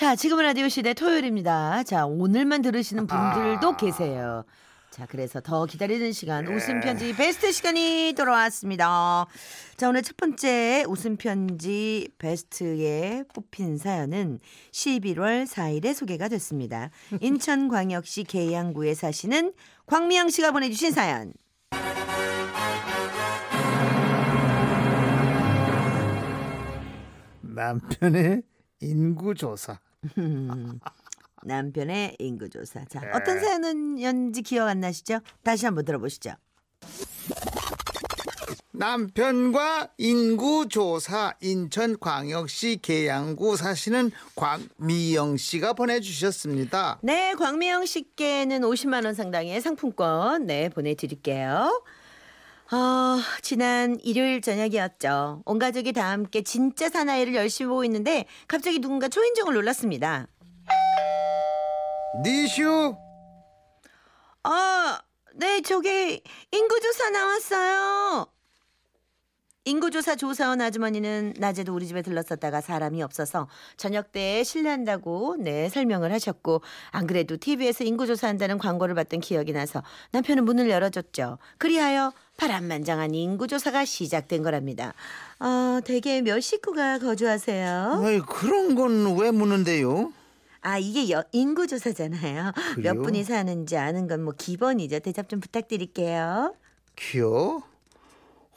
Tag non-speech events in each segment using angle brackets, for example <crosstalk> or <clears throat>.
자, 지금은 라디오 시대 토요일입니다. 자, 오늘만 들으시는 분들도 아. 계세요. 자, 그래서 더 기다리는 시간 네. 웃음 편지 베스트 시간이 돌아왔습니다. 자, 오늘 첫 번째 웃음 편지 베스트에 뽑힌 사연은 11월 4일에 소개가 됐습니다. <laughs> 인천광역시 계양구에 사시는 광미영 씨가 보내주신 사연. 남편의 인구조사. <laughs> 남편의 인구조사. 자, 어떤 사연이었는지 기억 안 나시죠? 다시 한번 들어보시죠. 남편과 인구조사 인천광역시 계양구 사시는 광미영 씨가 보내주셨습니다. 네, 광미영 씨께는 50만 원 상당의 상품권 네 보내드릴게요. 어, 지난 일요일 저녁이었죠. 온 가족이 다 함께 진짜 사나이를 열심히 보고 있는데 갑자기 누군가 초인종을 눌렀습니다. 니슈 아, 네, 저기 인구조사 나왔어요. 인구조사 조사원 아주머니는 낮에도 우리 집에 들렀었다가 사람이 없어서 저녁 때 실례한다고 네 설명을 하셨고 안 그래도 TV에서 인구조사한다는 광고를 봤던 기억이 나서 남편은 문을 열어줬죠. 그리하여 파란만장한 인구조사가 시작된 거랍니다. 어, 대개 몇 식구가 거주하세요? 아이, 그런 건 왜 묻는데요? 아 이게 여, 인구조사잖아요. 그래요? 몇 분이 사는지 아는 건 뭐 기본이죠. 대답 좀 부탁드릴게요. 기어?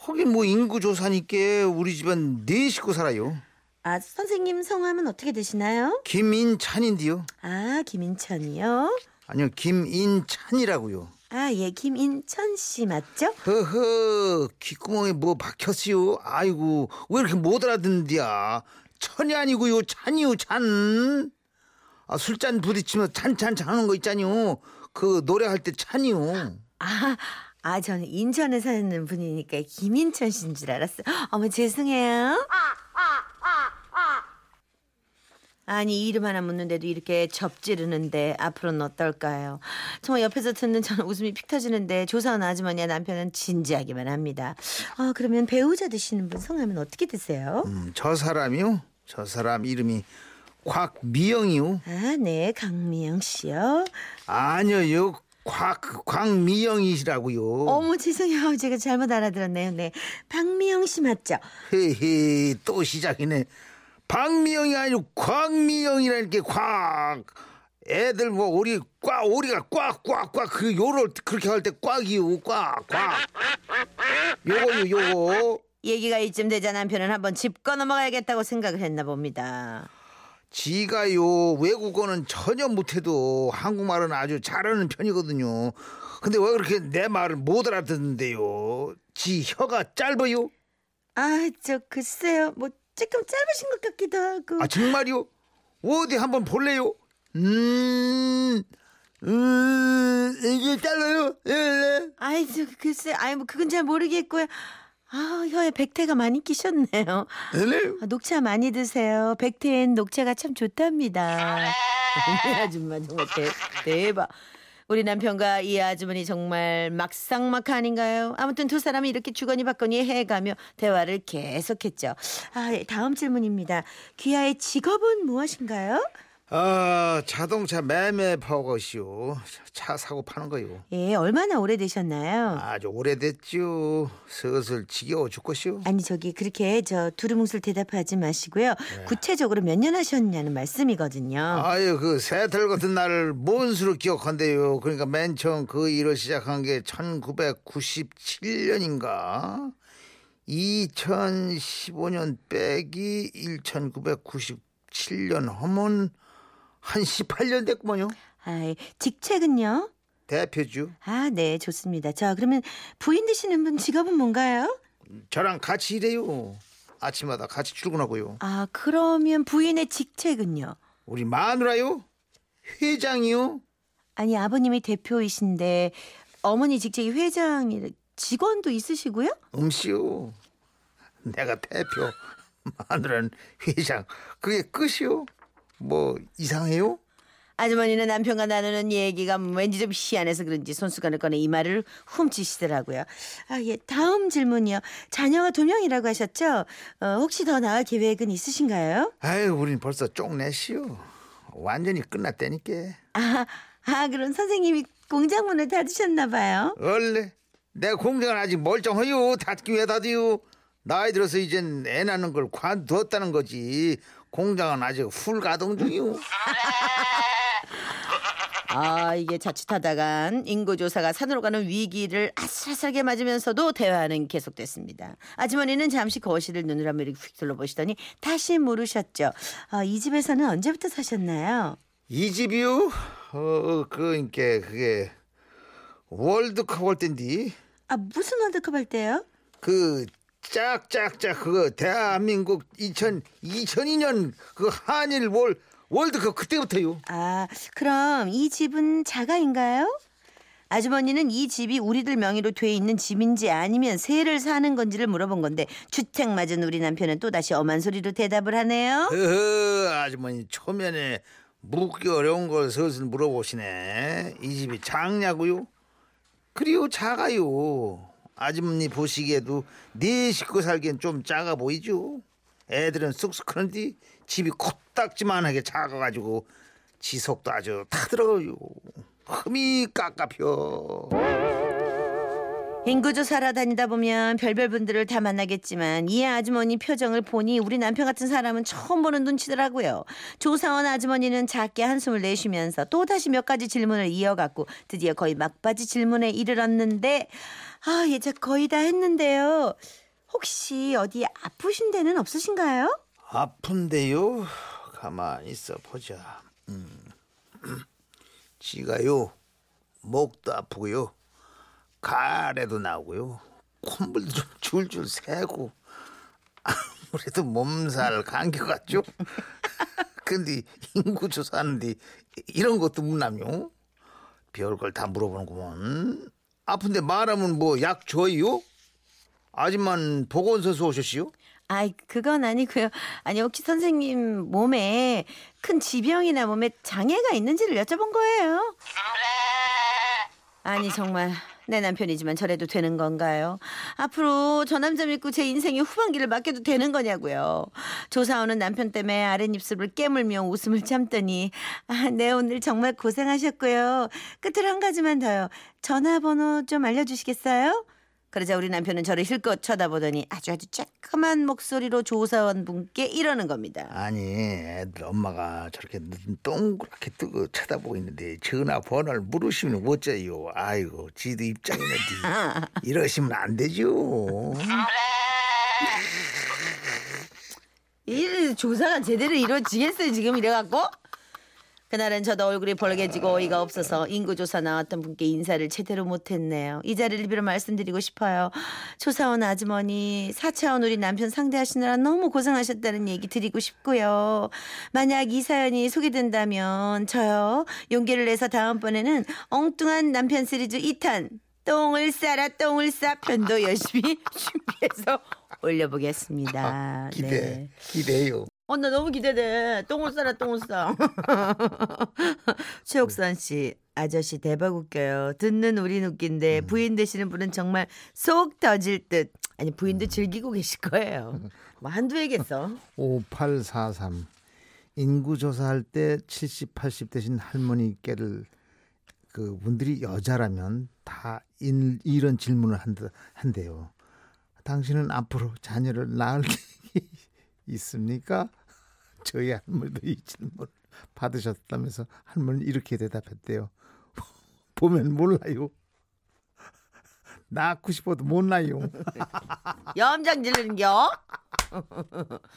하긴 뭐 인구 조사니까 우리 집안 네 식구 살아요. 아 선생님 성함은 어떻게 되시나요? 김인찬인데요. 아 김인천이요. 아니요 김인찬이라고요. 아 예 김인천 씨 맞죠? 허허 귓구멍에 뭐 박혔어요. 아이고 왜 이렇게 못 알아듣는디야. 천이 아니고요 찬이요 찬. 아, 술잔 부딪히면 찬찬찬 하는 거 있잖요. 그 노래할 때 찬이요. 아, 아 저는 인천에 사는 분이니까 김인천 씨인 줄 알았어요. 어머 죄송해요. 아니 이름 하나 묻는데도 이렇게 접지르는데 앞으로는 어떨까요? 정말 옆에서 듣는 저는 웃음이 픽 터지는데 조사원 아주머니와 남편은 진지하기만 합니다. 아 그러면 배우자 되시는 분 성함은 어떻게 되세요? 음, 저 사람이요? 저 사람 이름이 곽미영이요? 아 네 강미영 씨요. 아니요, 곽 광미영이시라고요. 어머 죄송해요 제가 잘못 알아들었네요. 네 박미영 씨 맞죠? 헤헤 또 시작이네. 박미영이 아니고 광미영이라니까 곽. 애들 뭐 오리 꽉 오리가 꽉 꽉 꽉 그 요럴 때 그렇게 할 때 꽉이요 꽉 꽉. 요거요 요거. 얘기가 이쯤 되자 남편은 한번 짚고 넘어가야겠다고 생각을 했나 봅니다. 지가요 외국어는 전혀 못해도 한국말은 아주 잘하는 편이거든요. 근데 왜 그렇게 내 말을 못 알아듣는데요? 지 혀가 짧아요? 아, 저 글쎄요. 뭐 조금 짧으신 것 같기도 하고. 아 정말요? 어디 한번 볼래요? 음, 음 이게 짧아요? 예. 아이, 저 글쎄, 아이 뭐 그건 잘 모르겠고요. 아, 혀에 백태가 많이 끼셨네요. 예. 아, 녹차 많이 드세요. 백태엔 녹차가 참 좋답니다. 이 <laughs> 아줌마 정말 대, 대박. 우리 남편과 이 아주머니 정말 막상막 아닌가요? 아무튼 두 사람이 이렇게 주거니 받거니 해가며 대화를 계속했죠. 아, 예, 다음 질문입니다. 귀하의 직업은 무엇인가요? 아 자동차 매매 파워것이요. 차 사고 파는 거요. 예, 얼마나 오래되셨나요? 아주 오래됐죠. 슬슬 지겨워 죽겠시오. 아니 저기 그렇게 저 두루뭉술 대답하지 마시고요. 네. 구체적으로 몇 년 하셨냐는 말씀이거든요. 아유 그 새털 같은 날을 뭔 수로 기억한대요. 그러니까 맨 처음 그 일을 시작한 게 1997년인가? 2015년 빼기 1997년 하면 한 18년 됐구먼요. 아, 직책은요? 대표주. 아, 네, 좋습니다. 자, 그러면 부인 되시는 분 직업은 뭔가요? 저랑 같이 일해요. 아침마다 같이 출근하고요. 아, 그러면 부인의 직책은요? 우리 마누라요? 회장이요? 아니, 아버님이 대표이신데 어머니 직책이 회장이 직원도 있으시고요? 음시요. 내가 대표, 마누라는 회장. 그게 끝이요? 뭐 이상해요? 아주머니는 남편과 나누는 얘기가 왠지 좀 희한해서 그런지 손수건을 꺼내 이 말을 훔치시더라고요. 아, 예. 다음 질문이요. 자녀가 두 명이라고 하셨죠? 어, 혹시 더 나을 계획은 있으신가요? 아유, 우린 벌써 쪽내시오. 완전히 끝났다니까. 아, 아 그럼 선생님이 공장 문을 닫으셨나 봐요. 원래 내 공장은 아직 멀쩡해요. 닫기 왜 닫아요? 나이 들어서 이젠 애 낳는 걸 관두었다는 거지. 공장은 아직 훌 가동 중이요. <laughs> 아 이게 자칫하다간 인구조사가 산으로 가는 위기를 아슬아슬하게 맞으면서도 대화는 계속됐습니다. 아주머니는 잠시 거실을 눈으로 이렇게 휙 둘러보시더니 다시 물으셨죠. 아, 이 집에서는 언제부터 사셨나요? 이 집이요? 어, 그러니까 그게 월드컵 올 땐디. 아 무슨 월드컵 할 때요? 그 짝짝짝 그거 대한민국 2000 2002년 그 한일 월 월드컵 그때부터요. 아 그럼 이 집은 자가인가요? 아주머니는 이 집이 우리들 명의로 돼 있는 집인지 아니면 세를 사는 건지를 물어본 건데 주택 맞은 우리 남편은 또다시 엄한 소리로 대답을 하네요. 허허 아주머니 초면에 묻기 어려운 걸 슬슬 물어보시네. 이 집이 작냐고요? 그리고 작아요. 아주머니 보시기에도 네 식구 살기엔 좀 작아 보이죠. 애들은 쑥쑥 크는데 집이 코딱지만하게 작아가지고 지속도 아주 타들어요. 흠이 깝깝혀. 인구조사라 다니다 보면 별별 분들을 다 만나겠지만 이 아주머니 표정을 보니 우리 남편 같은 사람은 처음 보는 눈치더라고요. 조사원 아주머니는 작게 한숨을 내쉬면서 또다시 몇 가지 질문을 이어갔고 드디어 거의 막바지 질문에 이르렀는데 아 이제 거의 다 했는데요. 혹시 어디 아프신 데는 없으신가요? 아픈데요? 가만히 있어 보자. 음. <clears throat> 지가요 목도 아프고요 가래도 나오고요 콧물도 좀 줄줄 새고 아무래도 몸살 감기 같죠? <laughs> 근데 인구 조사하는데 이런 것도 묻나요? 별걸 다 물어보는구먼. 아픈데 말하면 뭐 약 줘요? 아줌만 보건소에서 오셨시요? 아이 그건 아니고요. 아니 혹시 선생님 몸에 큰 지병이나 몸에 장애가 있는지를 여쭤본 거예요. 아니 정말 내 남편이지만 저래도 되는 건가요? 앞으로 저 남자 믿고 제 인생의 후반기를 맡겨도 되는 거냐고요. 조사오는 남편 때문에 아랫입술을 깨물며 웃음을 참더니 아, 네 오늘 정말 고생하셨고요. 끝으로 한 가지만 더요. 전화번호 좀 알려주시겠어요? 그러자 우리 남편은 저를 힐끗 쳐다보더니 아주 아주 쬐끄만 목소리로 조사원 분께 이러는 겁니다. 아니 애들 엄마가 저렇게 눈 동그랗게 뜨고 쳐다보고 있는데 전화 번호를 물으시면 어째요 아이고 지도 입장이는데 <laughs> 이러시면 안 되죠 이 조사가 제대로 이루어지겠어요 지금 이래갖고? 그날은 저도 얼굴이 벌개지고 어이가 없어서 인구조사 나왔던 분께 인사를 제대로 못했네요. 이 자리를 빌어 말씀드리고 싶어요. 조사원 아주머니 4차원 우리 남편 상대하시느라 너무 고생하셨다는 얘기 드리고 싶고요. 만약 이 사연이 소개된다면 저요 용기를 내서 다음번에는 엉뚱한 남편 시리즈 2탄 똥을 싸라 똥을 싸 편도 열심히 <laughs> 준비해서 올려보겠습니다. <laughs> 기대 네. 기대요 어, 나 너무 기대돼. 똥을 싸라, 똥을 싸. 최옥선 씨, 아저씨 대박 웃겨요. 듣는 우린 웃긴데 부인 되시는 분은 정말 속 터질 듯. 아니, 부인도 즐기고 계실 거예요. 뭐 한두 해겠어. 5843 인구 조사할 때 70, 80 되신 할머니께를 그 분들이 여자라면 다 인, 이런 질문을 한다, 한대요. 당신은 앞으로 자녀를 낳을 <laughs> 계획이 있습니까? 저희 할머니도 이 질문 받으셨다면서 할머니 이렇게 대답했대요. <laughs> 보면 몰라요. <laughs> 낳고 싶어도 못 낳아요. <laughs> 염장 지르는겨?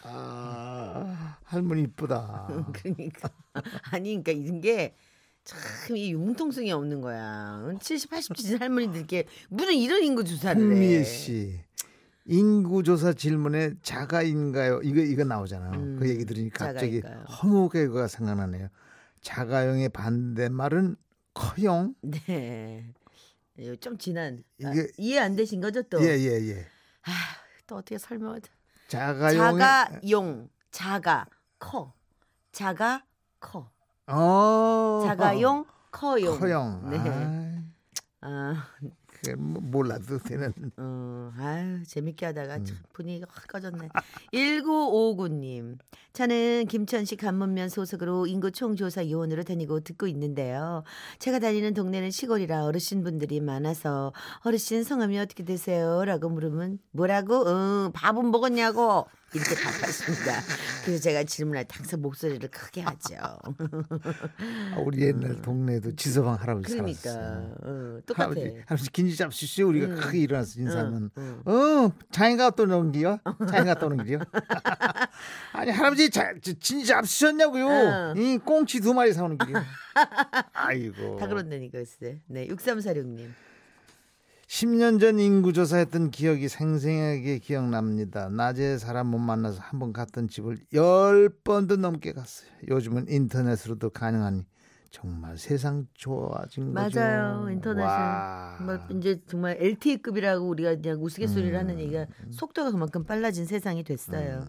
아, 할머니 이쁘다. 그러니까. 아니, 그러니까 이런 게. 참, 이 융통성이 없는 거야. 70, 80 지진 할머니들 이렇게 무슨 이런 인구 조사를 해. 홍미애 씨 인구조사 질문에 자가인가요? 이거 이거 나오잖아요. 음, 그 얘기 들으니까 갑자기? 허무개가 생각나네요. 자가용의 반대말은 커용. 네. 좀 지난. 아, 이게- 이해 안 되신 거죠, 또? 예 예 예. 아, 또 어떻게 설명을. 자가용의 자가용, 자가, 커. 자가, 커. 어 자가용, 커용. 커용. 네. 아, 아, 몰라도 되는. 어, 아유, 재밌게 하다가 참 분위기가 확 꺼졌네. 1959님. 저는 김천시 간문면 소속으로 인구 총조사 요원으로 다니고 듣고 있는데요. 제가 다니는 동네는 시골이라 어르신분들이 많아서 어르신 성함이 어떻게 되세요? 라고 물으면 뭐라고? 응, 밥은 먹었냐고? 이렇게 답하십니다. 그래서 제가 질문할 때 항상 목소리를 크게 하죠. 아, 우리 옛날 동네에도 지서방 할아버지 그러니까. 어, 똑같아. 할아버지, 할아버지 긴지 잡수시오. 우리가 응. 크게 일어나서 인사하면 응, 어 장인가 또 오는 길이요? 장인가 또 오는 길이요? 아니 할아버지 자, 저, 진지 잡수셨냐고요? 응. 이 꽁치 두 마리 사오는 길이요. <laughs> 아이고. 다 그런다니까 글쎄. 네, 6346님. 10년 전 인구조사 했던 기억이 생생하게 기억납니다. 낮에 사람 못 만나서 한 번 갔던 집을 열 번도 넘게 갔어요. 요즘은 인터넷으로도 가능하니 정말 세상 좋아진 거죠. 맞아요. 인터넷은 와. 정말 이제 정말 LTE급이라고 우리가 그냥 우스갯소리를 음. 하는 얘기가 속도가 그만큼 빨라진 세상이 됐어요.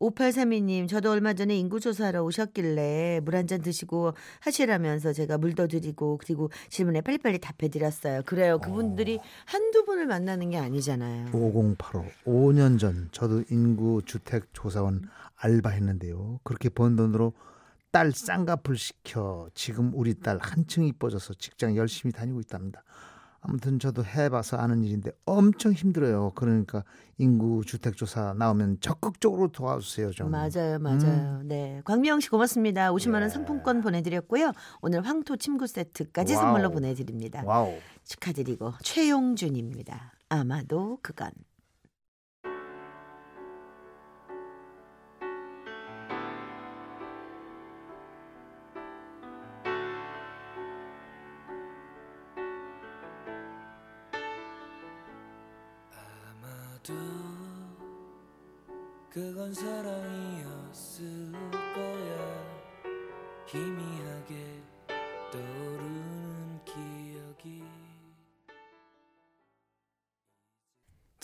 5832님, 저도 얼마 전에 인구조사하러 오셨길래 물 한 잔 드시고 하시라면서 제가 물도 드리고 그리고 질문에 빨리빨리 답해드렸어요. 그래요. 그분들이 한두 분을 만나는 게 아니잖아요. 5085 5년 전 저도 인구 주택 조사원 알바했는데요. 그렇게 번 돈으로 딸 쌍꺼풀 시켜 지금 우리 딸 한층 이뻐져서 직장 열심히 다니고 있답니다. 아무튼 저도 해봐서 아는 일인데 엄청 힘들어요. 그러니까 인구 주택 조사 나오면 적극적으로 도와주세요 좀. 맞아요, 맞아요. 네, 광미영 씨 고맙습니다. 50만 원 예. 상품권 보내드렸고요. 오늘 황토 침구 세트까지 와우. 선물로 보내드립니다. 와우. 축하드리고 최용준입니다. 아마도 그건.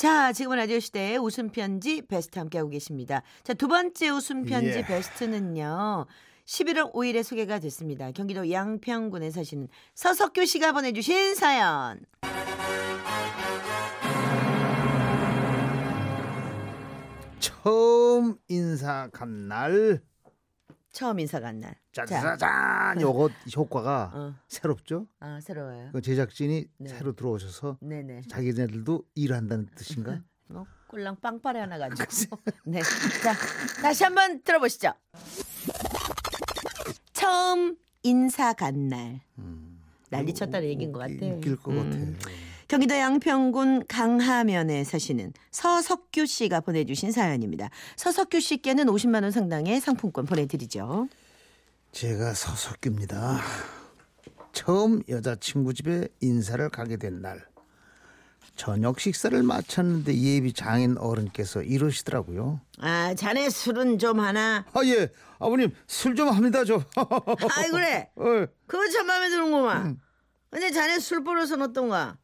자, 지금은 라디오 시대의 웃음 편지 베스트 함께하고 계십니다. 자, 두 번째 웃음 편지 예. 베스트는요. 11월 5일에 소개가 됐습니다. 경기도 양평군에 사시는 서석규 씨가 보내주신 사연. 처음 인사 간 날 처음 인사 간 날. 자, 짜자잔 <laughs> 요거 효과가 어, 새롭죠? 아 새로워요. 그 제작진이 네. 새로 들어오셔서 네네. 자기네들도 일한다는 뜻인가? <laughs> 뭐 꿀랑 빵빠레 하나 가지고. <laughs> 네. 자, 다시 한번 들어보시죠. 처음 인사 간 날. 난리 쳤다는 얘기인 것 같아. 웃길 것 음. 같아. 경기도 양평군 강하면에 사시는 서석규 씨가 보내주신 사연입니다. 서석규 씨께는 50만 원 상당의 상품권 보내드리죠. 제가 서석규입니다. 처음 여자친구 집에 인사를 가게 된 날. 저녁 식사를 마쳤는데 예비 장인 어른께서 이러시더라고요. 아, 자네 술은 좀 하나. 아 예, 아버님 술 좀 합니다 저. 아이 그래. <laughs> 어, 그거 참 마음에 드는구만. 근데 자네 술 버릇은 어떤가?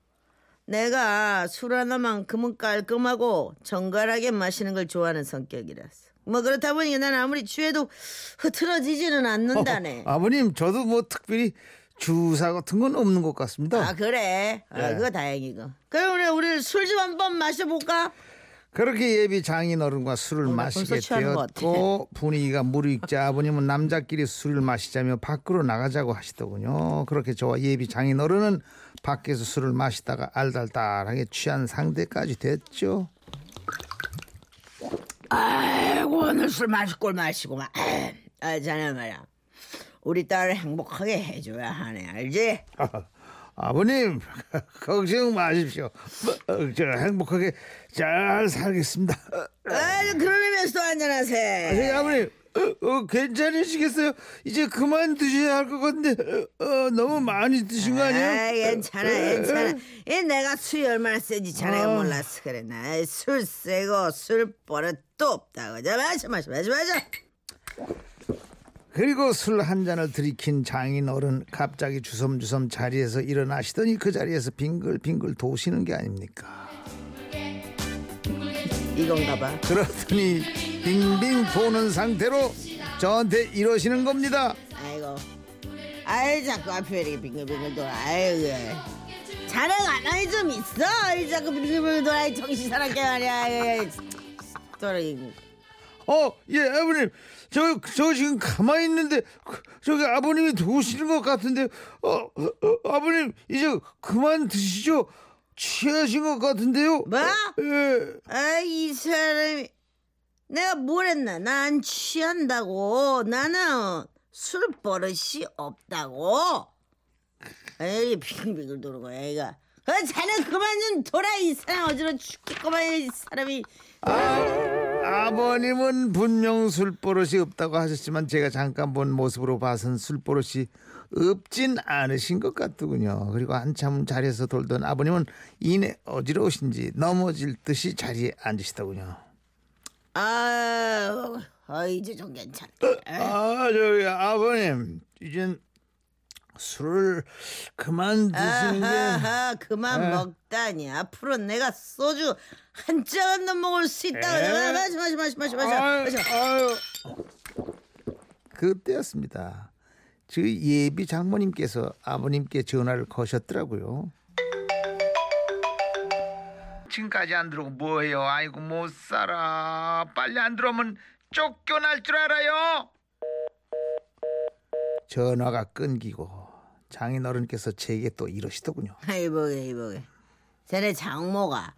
내가 술 하나만큼은 깔끔하고 정갈하게 마시는 걸 좋아하는 성격이라서. 뭐 그렇다 보니 난 아무리 취해도 흐트러지지는 않는다네. 아버님 저도 뭐 특별히 주사 같은 건 없는 것 같습니다. 아 그래? 아 예. 그거 다행이고. 그럼 우리 우리 술 좀 한 번 마셔볼까? 그렇게 예비 장인 어른과 술을 나 마시게 되었고 분위기가 무르익자 아버님은 남자끼리 술을 마시자며 밖으로 나가자고 하시더군요. 그렇게 저와 예비 장인 어른은 밖에서 술을 마시다가 알달달하게 취한 상대까지 됐죠. 아이고 오늘 술 마실 걸 마시고만. 아 자네 말이야. 우리 딸을 행복하게 해줘야 하네 알지? <laughs> 아버님 <laughs> 걱정 마십시오. 어, 저 행복하게 잘 살겠습니다. 아 그런 의미에서 한잔하세. 네, 아버님 어, 어, 괜찮으시겠어요? 이제 그만 드셔야 할 것 같은데 어, 어, 너무 많이 드신 거 아니에요? 아, 괜찮아, 괜찮아. 이 내가 술이 얼마나 세지 자네가 어. 몰라서 그래. 나 술 세고 술 버릇도 없다고. 자, 마셔, 마셔, 마셔, 마셔. 그리고 술 한 잔을 들이킨 장인 어른 갑자기 주섬주섬 자리에서 일어나시더니 그 자리에서 빙글빙글 도시는 게 아닙니까? 이건가 봐. 그러더니 빙빙 도는 상태로 저한테 이러시는 겁니다. 아이고. 아이, 자꾸 앞에 이렇게 빙글빙글 돌아. 아이고. 자네가 나이 좀 있어 이 자꾸 빌빌 돌아 정신 사납게 말이야 돌아 어, 예, 아버님. 저, 저 지금 가만히 있는데, 그, 저기 아버님이 도우시는 것 같은데, 어, 어, 어, 아버님, 이제 그만 드시죠. 취하신 것 같은데요. 뭐? 예. 아 이 사람이 내가 뭘 했나? 난 취한다고. 나는 술 버릇이 없다고. 에이 빙빙을 도는 거야 얘가. 어, 자네 그만 좀 돌아 이 사람. 어지러 죽겠구만 이 사람이. 아버님은 분명 술버릇이 없다고 하셨지만 제가 잠깐 본 모습으로 봐선 술버릇이 없진 않으신 것 같더군요. 그리고 한참 자리에서 돌던 아버님은 이내 어지러우신지 넘어질 듯이 자리에 앉으시더군요. 아, 아 이제 좀 괜찮다 아 저기 아버님 이젠 술을 그만 드시는 게 아하하 그만 에. 먹다니 앞으로 내가 소주 한잔더 먹을 수 있다고 에. 마시 마시 마시 마시 마시 아유, 마시 아유. 그때였습니다. 저 예비 장모님께서 아버님께 전화를 거셨더라고요. 지금까지 안 들어오고 뭐해요? 아이고 못 살아. 빨리 안 들어오면 쫓겨날 줄 알아요. 전화가 끊기고 장인어른께서 제게 또 이러시더군요. <laughs> 이보게 이보게 쟤네 장모가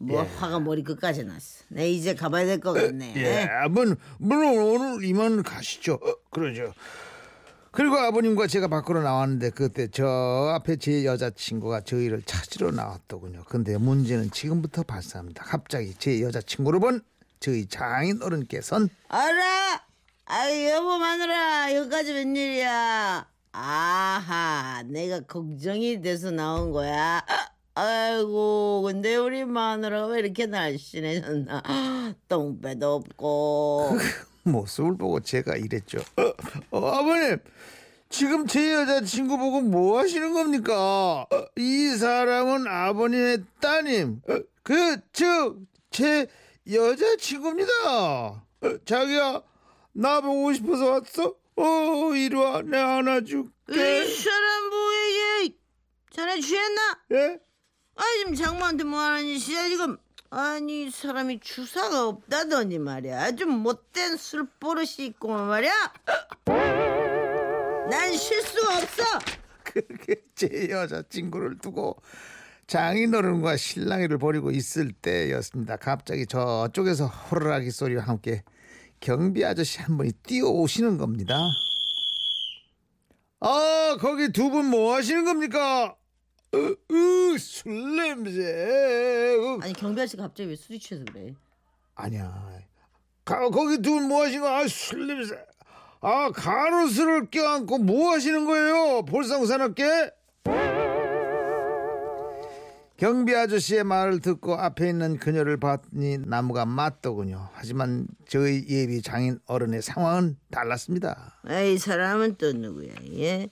뭐 화가 머리 끝까지 났어 내 이제 가봐야 될 것 같네 예, 아버님, 물론 오늘 이만 가시죠. 어, 그러죠. 그리고 아버님과 제가 밖으로 나왔는데 그때 저 앞에 제 여자친구가 저희를 찾으러 나왔더군요. 근데 문제는 지금부터 발생합니다. 갑자기 제 여자친구를 본 저희 장인 어른께선 알아 아이 여보 마누라 여기까지 웬일이야? 아하 내가 걱정이 돼서 나온 거야. 아, 아이고 근데 우리 마누라가 왜 이렇게 날씬해졌나? 똥배도 없고 모습을 보고 제가 이랬죠. 어, 어, 아버님, 지금 제 여자친구 보고 뭐 하시는 겁니까? 어, 이 사람은 아버님의 따님. 어, 그, 저, 제 여자친구입니다. 어, 자기야, 나 보고 싶어서 왔어? 어, 이리 와, 내 안아줄게. 이 사람 뭐야 얘 자네 취했나? 예? 아니 지금 장모한테 뭐하는 짓이야 지금 아니 이 사람이 주사가 없다더니 말이야 아주 못된 술버릇이 있고 말이야 난 실수가 없어 그렇게 제 여자친구를 두고 장인어른과 신랑이를 버리고 있을 때였습니다. 갑자기 저쪽에서 호루라기 소리와 함께 경비 아저씨 한 분이 뛰어오시는 겁니다. 아 거기 두 분 뭐 하시는 겁니까? 으, 으, 술 냄새. 으. 아니 경비 아저씨가 갑자기 왜 술이 취해서 그래 아니야. 가, 거기 두 분 뭐 하시는 거? 아, 술 냄새. 아, 가로수를 껴안고 뭐 하시는 거예요? 볼상사납게? 경비 아저씨의 말을 듣고 앞에 있는 그녀를 봤더니 나무가 맞더군요. 하지만 저희 예비 장인 어른의 상황은 달랐습니다. 아 이 사람은 또 누구야 얘?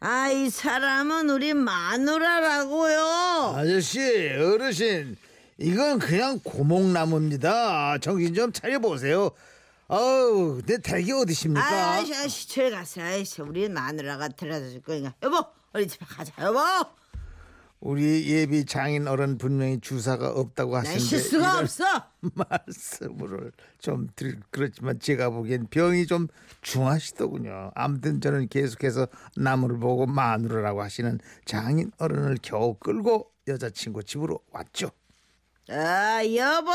아이 사람은 우리 마누라라고요 아저씨, 어르신, 이건 그냥 고목나무입니다. 정신 좀 차려보세요. 아우, 내 댁이 어디십니까? 아이씨 아이씨 저리 가세요 아이씨 우리 마누라가 데려다 줄 거니까 여보 우리 집에 가자 여보 우리 예비 장인 어른 분명히 주사가 없다고 난 하시는데 실수가 없어 <laughs> 말씀을 좀 드릴 그렇지만 제가 보기엔 병이 좀 중하시더군요. 아무튼 저는 계속해서 나무를 보고 마누라라고 하시는 장인 어른을 겨우 끌고 여자친구 집으로 왔죠. 아 여보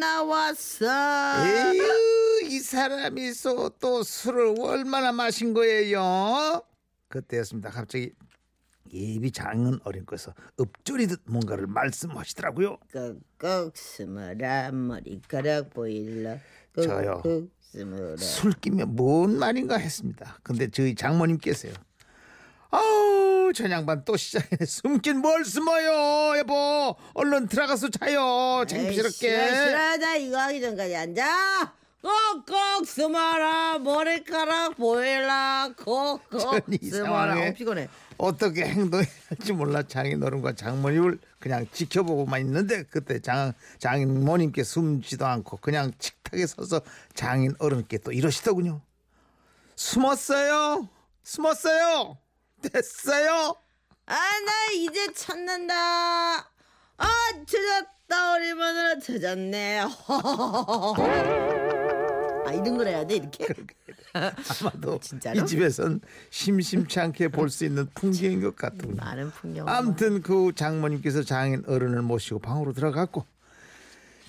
나 왔어 에휴 이 사람이 소- 또 술을 얼마나 마신 거예요? 그때였습니다. 갑자기 예비 장인 어른께서 읊조리듯 뭔가를 말씀하시더라고요. 꼭꼭 스머라 머리카락 보일러 저요. 꾹꾹 스머라 술 끼면 뭔 말인가 했습니다. 근데 저희 장모님께서요. 아우 저 양반 또 시작이네. 숨긴 뭘 숨어요 여보. 얼른 들어가서 자요. 에이, 싫어 창피스럽게. 싫어 나 이거 하기 전까지 앉아 꼭꼭 스머라 머리카락 보일러 꼭꼭 상황에 어 피곤해 어떻게 행동해야 할지 몰라 장인어른과 장모님을 그냥 지켜보고만 있는데 그때 장, 장모님께 숨지도 않고 그냥 칙하게 서서 장인어른께 또 이러시더군요. 숨었어요. 숨었어요. 됐어요. 아, 나 이제 찾는다. 아, 찾았다. 우리 마누라 찾았네. <laughs> 아, 이런 걸 해야 돼, 이렇게? 아마도 <laughs> 진짜로? 이 집에선 심심치 않게 볼 수 있는 풍경인 것 같은. 많은 풍경. 아무튼 그 장모님께서 장인 어른을 모시고 방으로 들어갔고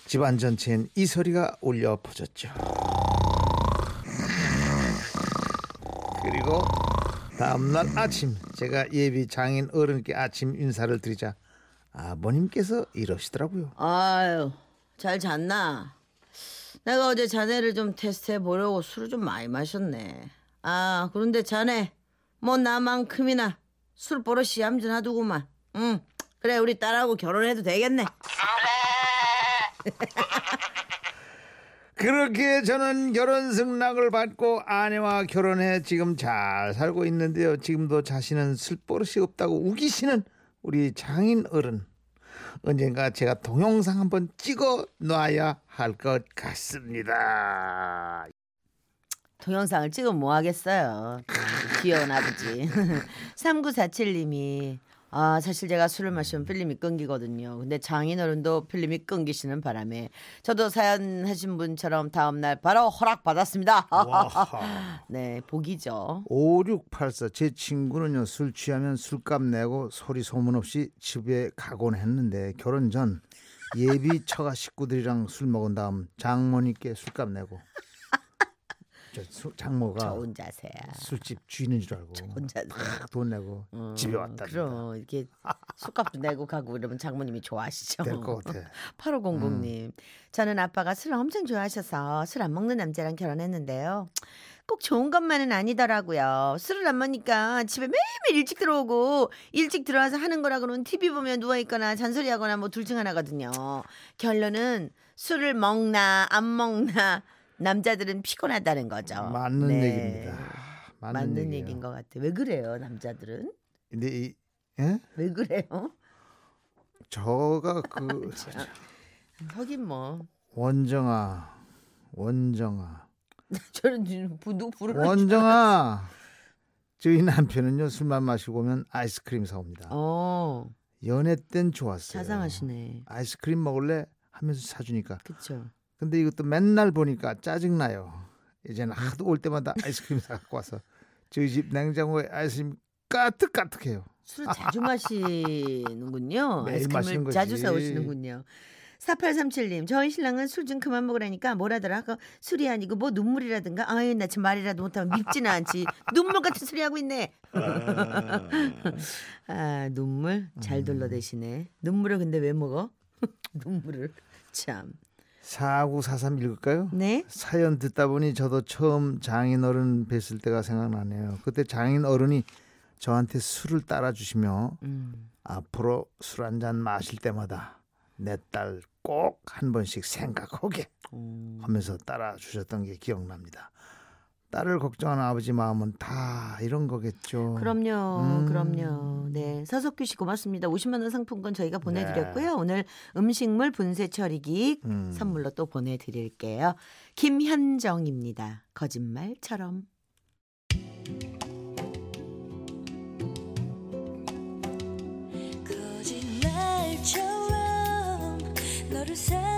집안 전체엔 이 소리가 울려 퍼졌죠. 그리고 다음날 아침 제가 예비 장인 어른께 아침 인사를 드리자 아버님께서 이러시더라고요. 아유, 잘 잤나? 내가 어제 자네를 좀 테스트해 보려고 술을 좀 많이 마셨네. 아, 그런데 자네, 뭐 나만큼이나 술 버릇이 얌전하더구만. 응, 그래, 우리 딸하고 결혼해도 되겠네. <laughs> 그렇게 저는 결혼 승낙을 받고 아내와 결혼해 지금 잘 살고 있는데요. 지금도 자신은 술 버릇이 없다고 우기시는 우리 장인 어른. 언젠가 제가 동영상 한번 찍어 놔야 할 것 같습니다. 동영상을 찍으면 뭐 하겠어요. 귀여운 아버지. <laughs> 3947님이 아 사실 제가 술을 마시면 필름이 끊기거든요. 근데 장인어른도 필름이 끊기시는 바람에 저도 사연 하신 분처럼 다음날 바로 허락 받았습니다. 와하. <laughs> 네 복이죠. 5684 제 친구는요 술 취하면 술값 내고 소리 소문 없이 집에 가곤 했는데 결혼 전 예비 처가 식구들이랑 술 먹은 다음 장모님께 술값 내고 저 수- 장모가 좋은 자세야. 술집 주인인 줄 알고 좋은 자세. 팍돈 내고 어, 집에 왔다 그럼 이렇게 술값도 내고 가고 이러면 장모님이 좋아하시죠. 될 것 같아. 8500님. 저는 아빠가 술을 엄청 좋아하셔서 술 안 먹는 남자랑 결혼했는데요. 꼭 좋은 것만은 아니더라고요. 술을 안 먹으니까 집에 매일매일 일찍 들어오고 일찍 들어와서 하는 거라고는 TV 보면 누워 있거나 잔소리하거나 뭐 둘 중 하나거든요. 결론은 술을 먹나 안 먹나 남자들은 피곤하다는 거죠. 맞는 네. 얘기입니다. 맞는, 맞는. 얘기인 것 같아. 왜 그래요, 남자들은? 근데 이 예? 왜 그래요? 저가 <laughs> 그 하긴 뭐 원정아 원정아 <laughs> 저는 지금 누구 부르는 원정아 저희 남편은요 술만 마시고 오면 아이스크림 사옵니다. 어 연애 땐 좋았어요. 자상하시네. 아이스크림 먹을래 하면서 사주니까. 그쵸. 근데 이것도 맨날 보니까 짜증 나요. 이제는 하도 올 때마다 아이스크림 사 갖고 와서 저희 집 냉장고에 아이스크림 까득까득해요. 술을 자주 마시는군요. <laughs> 매일 마시는 아이스크림을 거지. 자주 사오시는군요. 4837님, 저희 신랑은 술 좀 그만 먹으라니까 뭐라더라? 그 술이 아니고 뭐 눈물이라든가. 아유, 나 지금 말이라도 못하면 밉지는 않지. <laughs> 눈물 같은 소리 하고 있네. 아, <laughs> 눈물 음. 잘 둘러대시네. 눈물을 근데 왜 먹어? 눈물을 참. 4943 읽을까요? 네. 사연 듣다 보니 저도 처음 장인 어른 뵀을 때가 생각나네요. 그때 장인 어른이 저한테 술을 따라 주시며 음. 앞으로 술 한 잔 마실 때마다 내 딸 꼭 한 번씩 생각하게 음. 하면서 따라 주셨던 게 기억납니다. 딸을 걱정하는 아버지 마음은 다 이런 거겠죠. 그럼요, 음. 그럼요. 네, 서석규 씨 고맙습니다. 50만 원 상품권 저희가 네. 보내 드렸고요. 오늘 음식물 분쇄 처리기 음. 선물로 또 보내 드릴게요. 김현정입니다. 거짓말처럼. 거짓말처럼 너를 사